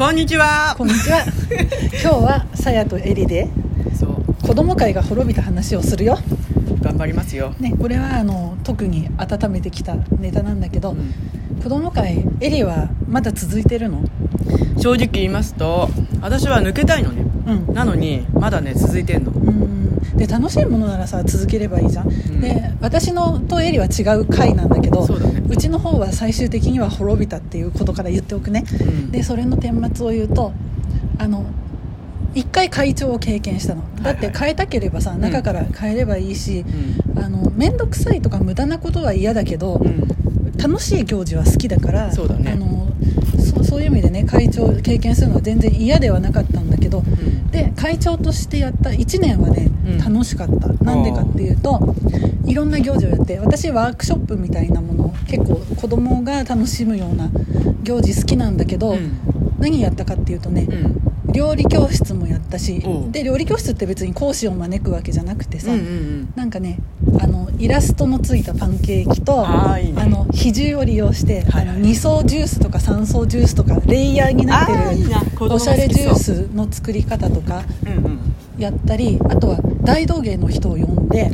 こんにちは。こんにちは。今日はさやとえりで子供会が滅びた話をするよ、頑張りますよ、ね、これはあの特に温めてきたネタなんだけど、うん。子供会エリはまだ続いてるの？正直言いますと私は抜けたいのね。うん。なのにまだね続いてんの。うん。で楽しいものならさ続ければいいじゃん、ん。で私のとエリは違う回なんだけどそうちの方は最終的には滅びたっていうことから言っておくね、うん。でそれの顛末を言うとあの一回会長を経験したの。だってはい。はい変えたければさ、ん。中から変えればいいし、うん。あの面倒くさいとか無駄なことは嫌だけど、うん。楽しい行事は好きだからそうだね。あのそそういう意味でね会長経験するのは全然嫌ではなかったんだけどうん。で会長としてやった1年はね、うん。楽しかった。なんでかっていうといろんな行事をやって私ワークショップみたいなもの結構子供が楽しむような行事好きなんだけど、うん。何やったかっていうとね、うん料理教室もやったしで料理教室って別に講師を招くわけじゃなくてさ、うんうんなんかねあのイラストのついたパンケーキとあーいいねの比重を利用して、はいはい。あの2層ジュースとか3層ジュースとかレイヤーになってあーいいおしゃれジュースの作り方とかうんうん。やったりあとは大道芸の人を呼んで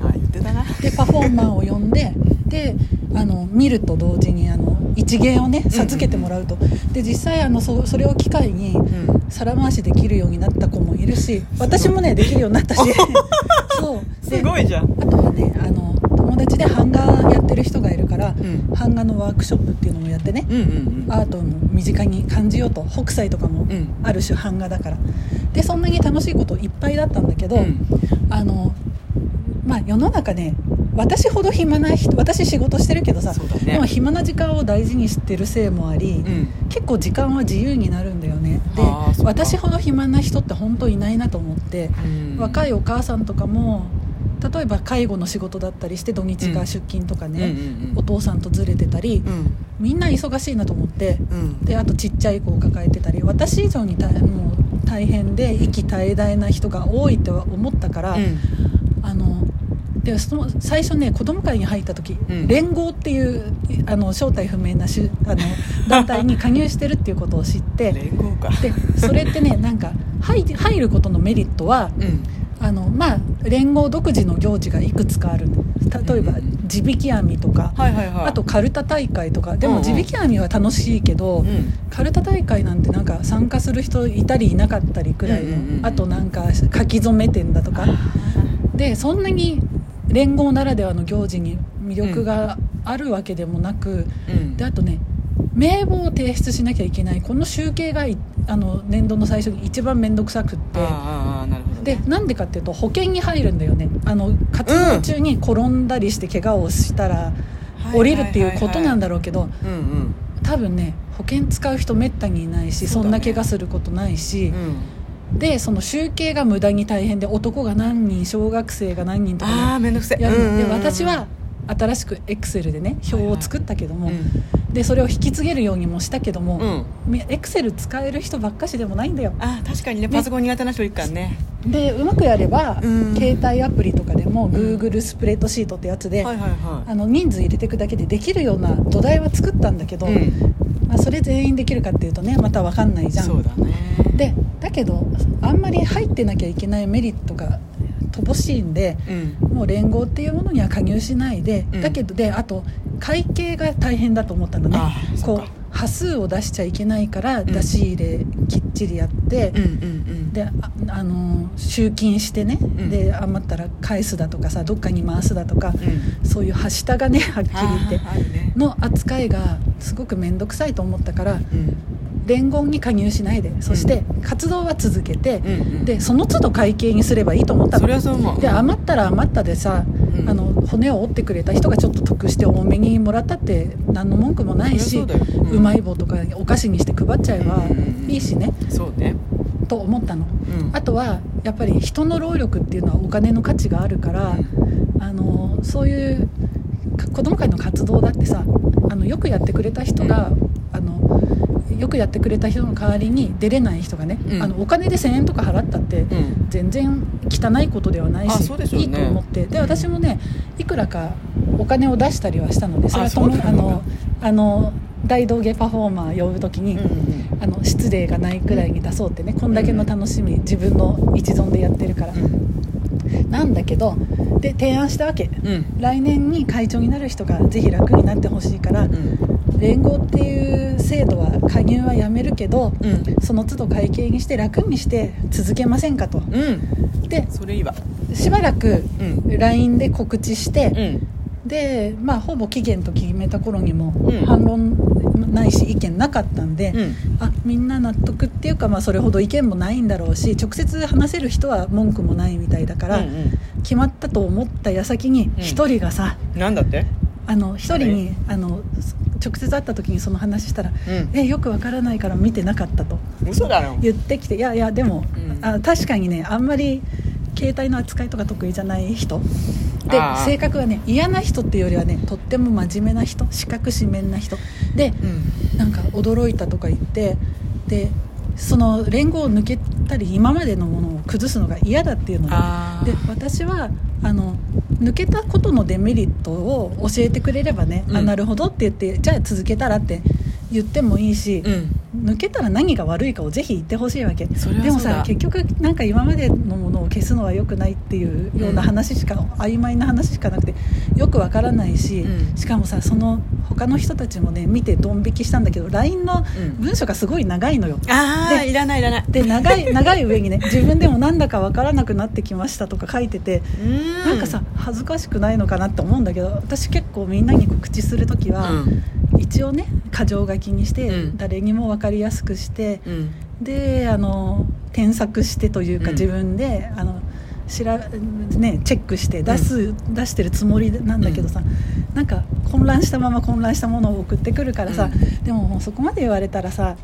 でパフォーマーを呼んでであの見ると同時にあの一芸をね授けてもらうと、で実際あのそそれを機会にうん。皿回しできるようになった子もいるし私もねできるようになったし。そう。ですごいじゃん。あとはねあの友達で版画やってる人がいるから、ん。版画のワークショップっていうのもやってね、うんうんうん。アートも身近に感じようと北斎とかもうん。ある種版画だから。でそんなに楽しいこといっぱいだったんだけど、うん。あのまあ世の中ね私ほど暇な人私仕事してるけどさ、ね。でも暇な時間を大事にしてるせいもあり、うん。結構時間は自由になるんだよね。で私ほど暇な人って本当いないなと思って、うん。若いお母さんとかも例えば介護の仕事だったりして土日が出勤とかね、お父さんとずれてたり、うん。みんな忙しいなと思ってうん。であとちっちゃい子を抱えてたり私以上に大もう大変で息絶え絶えな人が多いって思ったから、うん。あのでその最初ね子供会に入った時、うん。連合っていうあの正体不明なしゅあの団体に加入してるっていうことを知って連合か。でそれってね なんか入入ることのメリットはうん。あのまあ連合独自の行事がいくつかある。の例えばうんうん地引き網とか、はいはいはい。あとカルタ大会とか。でもうん。うん地引き網は楽しいけど、うん。カルタ大会なんてなんか参加する人いたりいなかったりくらいの、うんうんうんあとなんか書き初め店だとか。でそんなに連合ならではの行事に魅力があるわけでもなく、うん。であとね名簿を提出しなきゃいけないこの集計がいあの年度の最初に一番面倒くさくって。でなんでかっていうと保険に入るんだよね。あの活動中に転んだりして怪我をしたら降りるっていうことなんだろうけど多分ね保険使う人めったにいないしそ,、んな怪我することないしう、んでその集計が無駄に大変で男が何人小学生が何人とかねああめんどくせ。えやるの。でうんうんうん。私は新しくエクセルでね表を作ったけども、うん。でそれを引き継げるようにもしたけども、うん。エクセル使える人ばっかしでもないんだよ。あー確かにねパソコン苦手な人いるからね。でうまくやれば、うん。携帯アプリとかでもん。Google スプレッドシートってやつで、はいはいはあの人数入れていくだけでできるような土台は作ったんだけど、いうん。まあ、それ全員できるかっていうとねまた分かんないじゃん。そうだね。でだけどあんまり入ってなきゃいけないメリットが乏しいんでうん。もう連合っていうものには加入しないで、うん。だけどであと会計が大変だと思ったのね。こか。う端数を出しちゃいけないからん。出し入れきっちりやって、うんうんうん。でああの集金してね、ん。で余ったら返すだとかさどっかに回すだとか、うん。そういうはしたがねはっきり言って。ね。の扱いがすごく面倒くさいと思ったからうん連合に加入しないでそして活動は続けて、うんうん。でその都度会計にすればいいと思った。そのれはそう思う。で余ったら余ったでさ、ん。あの骨を折ってくれた人がちょっと得して多めにもらったって何の文句もないしうまい棒とかお菓子にして配っちゃえばうんうんうん。いいしね。そうね。と思ったの。うん。あとはやっぱり人の労力っていうのはお金の価値があるから、あのそういうか子ども会の活動だってさあのよくやってくれた人が、よくやってくれた人の代わりに出れない人がね、うん。あのお金で1,000円とか払ったって、うん。全然汚いことではないあしそうでしょうね。いいと思って。で私もねいくらかお金を出したりはしたのでそれはともあのあの大道芸パフォーマー呼ぶ時に、うんうんあの失礼がないくらいに出そうってねこんだけの楽しみ自分の一存でやってるから、なんだけどで提案したわけ。うん。来年に会長になる人がぜひ楽になってほしいから、うん。連合っていう制度は加入はやめるけど、うん。その都度会計にして楽にして続けませんかと。うん。でそれいいわ。しばらくうん。LINE で告知して、うん。でまあほぼ期限と決めた頃にもうん。反論ないし意見なかったんで、うん。あみんな納得っていうか、まあ、それほど意見もないんだろうし直接話せる人は文句もないみたいだから、うん決まったと思った矢先にうん。一人がさ、うんなんだって？あの一人にあの直接会った時にその話したらうん「えよくわからないから見てなかった」と。嘘だろ。言ってきていやいやでも、うん。あ確かにねあんまり携帯の扱いとか得意じゃない人。で性格はね嫌な人っていうよりはねとっても真面目な人四角四面な人。でうん。なんか驚いたとか言ってでその連合を抜けたり今までのものを崩すのが嫌だっていうのであで私はあの抜けたことのデメリットを教えてくれればね、うん。あなるほどって言ってじゃあ続けたらって言ってもいいし、うん抜けたら何が悪いかをぜひ言ってほしいわけ。でもさ結局なんか今までのものを消すのは良くないっていうような話しか、曖昧な話しかなくてよくわからないし、うん。しかもさその他の人たちもね見てドン引きしたんだけど LINE のうん。文章がすごい長いのよ、ああでいらないいらない。で長い長い上にね自分でもなんだかわからなくなってきましたとか書いててななんかさ恥ずかしくないのかなって思うんだけど私結構みんなに告知する時は、うん一応ね箇条書きにして、うん。誰にも分かりやすくしてうん。であの添削してというか、うん。自分であのしら、ね、チェックして出す、出してるつもりなんだけどさ、なんか混乱したまま混乱したものを送ってくるからさ、うでももうそこまで言われたらさ、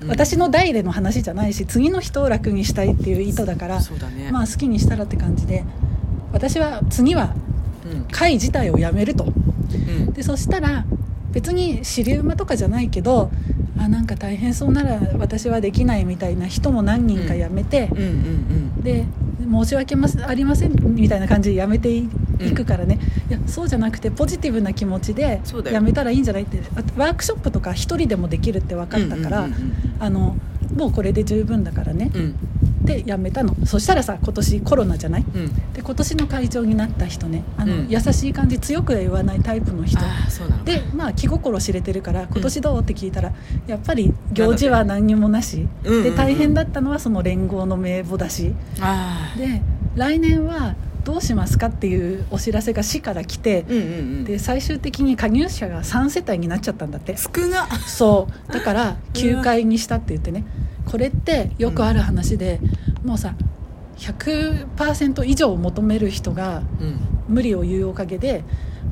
うん。私の代での話じゃないし次の人を楽にしたいっていう意図だから、ね。まあ好きにしたらって感じで私は次はうん。会自体をやめると。うん。でそしたら別に尻馬とかじゃないけどあなんか大変そうなら私はできないみたいな人も何人か辞めて、うんうんで申し訳ますありませんみたいな感じで辞めていいくからね、いやそうじゃなくてポジティブな気持ちで辞めたらいいんじゃないって。あワークショップとか一人でもできるって分かったから、うんうんうん。あのもうこれで十分だからね、うんで辞めたの。そしたらさ今年コロナじゃない？うん。で今年の会長になった人ね。あの、うん。優しい感じ強くは言わないタイプの人。でまあ気心知れてるから今年どう？って聞いたらやっぱり行事は何にもなし。うんうんうん。で大変だったのはその連合の名簿だし。で来年はどうしますかっていうお知らせが市から来てうんうんうん。で最終的に加入者が3世帯になっちゃったんだって。少な。そう。だから 9回にしたって言ってねこれってよくある話でもうさ100%以上求める人がうん。無理を言うおかげで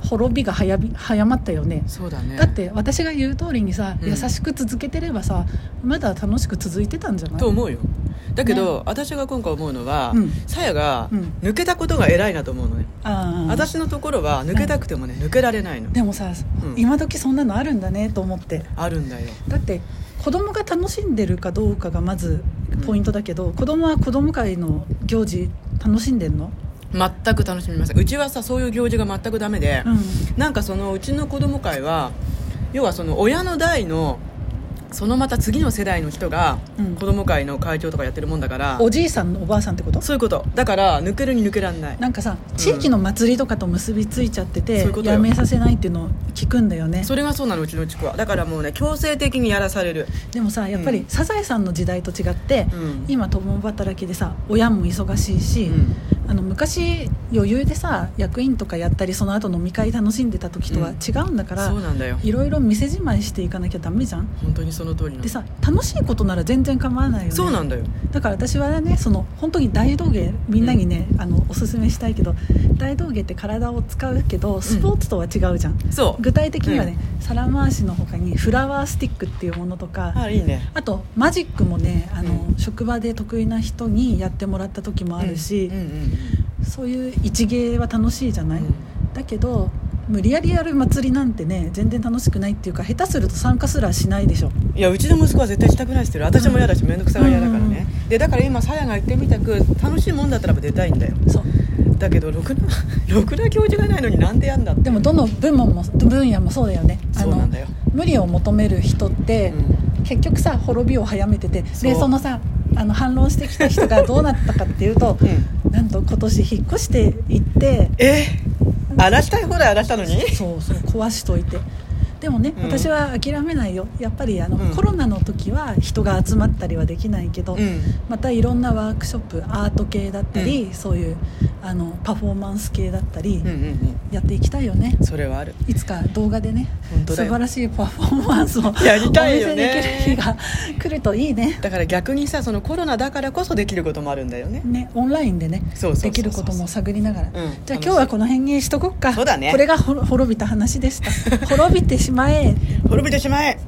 滅びが早び早まったよね。そうだね。だって私が言う通りにさ、うん。優しく続けてればさまだ楽しく続いてたんじゃない？と思うよ。だけど、私が今回思うのはうん。さや、がうん。抜けたことが偉いなと思うのね、あー。私のところは抜けたくてもね、抜けられないの。でもさ、うん。今時そんなのあるんだねと思って。あるんだよ。だって子供が楽しんでるかどうかがまずポイントだけど、子供は子供会の行事楽しんでんの？全く楽しみません。うちはさそういう行事が全くダメで、うん。なんかそのうちの子供会は要はその親の代のそのまた次の世代の人がうん。子供会の会長とかやってるもんだから、おじいさんおばあさんってこと？そういうこと。だから抜けるに抜けらんない。なんかさ地域の祭りとかと結びついちゃってういうことよ。やめさせないっていうのを聞くんだよね。それがそうなのうちの地区は。だからもうね強制的にやらされる。でもさやっぱり、うん。サザエさんの時代と違って、うん。今共働きでさ親も忙しいし、うんあの昔余裕でさ役員とかやったりその後飲み会楽しんでた時とは違うんだから、そうなんだよ。いろいろ店じまいしていかなきゃダメじゃん。本当にその通りでさ楽しいことなら全然構わないよね。そうなんだよ。だから私はねその本当に大道芸みんなにね、あのおすすめしたいけど大道芸って体を使うけどスポーツとは違うじゃん、そう。具体的にはね、皿回しの他にフラワースティックっていうものとかあいいね。あとマジックもねあの、うん。職場で得意な人にやってもらった時もあるし、うんうんうんそういう一芸は楽しいじゃない、うん。だけど無理やりやる祭りなんてね全然楽しくないっていうか下手すると参加すらしないでしょ。いやうちの息子は絶対したくないってる私も嫌だし面倒くさがり屋だからね、でだから今さやが言ってみたく楽しいもんだったらば出たいんだよ。そう。だけどろくな ろくな教授がないのになんでやんだって。でもどの部門も分野もそうだよね。そうなんだよ。無理を求める人って、結局さ滅びを早めててでそのさあの反論してきた人がどうなったかっていうと、うん。なんと今年引っ越していってえ？荒らしたい放題荒らしたのに？そうそう壊しといて。でもね、うん。私は諦めないよ。やっぱりあの、うん。コロナの時は人が集まったりはできないけど、うん。またいろんなワークショップアート系だったり、そういうあのパフォーマンス系だったり、やっていきたいよね。それはある。いつか動画でね素晴らしいパフォーマンスをやりたいよね。お見せできる日が来るといいね。だから逆にさそのコロナだからこそできることもあるんだよね。ねオンラインでねできることも探りながら、ん。じゃあ今日はこの辺にしとこっか。そうだね。これがほ滅びた話でした。滅びてしまえ。滅びてしまえ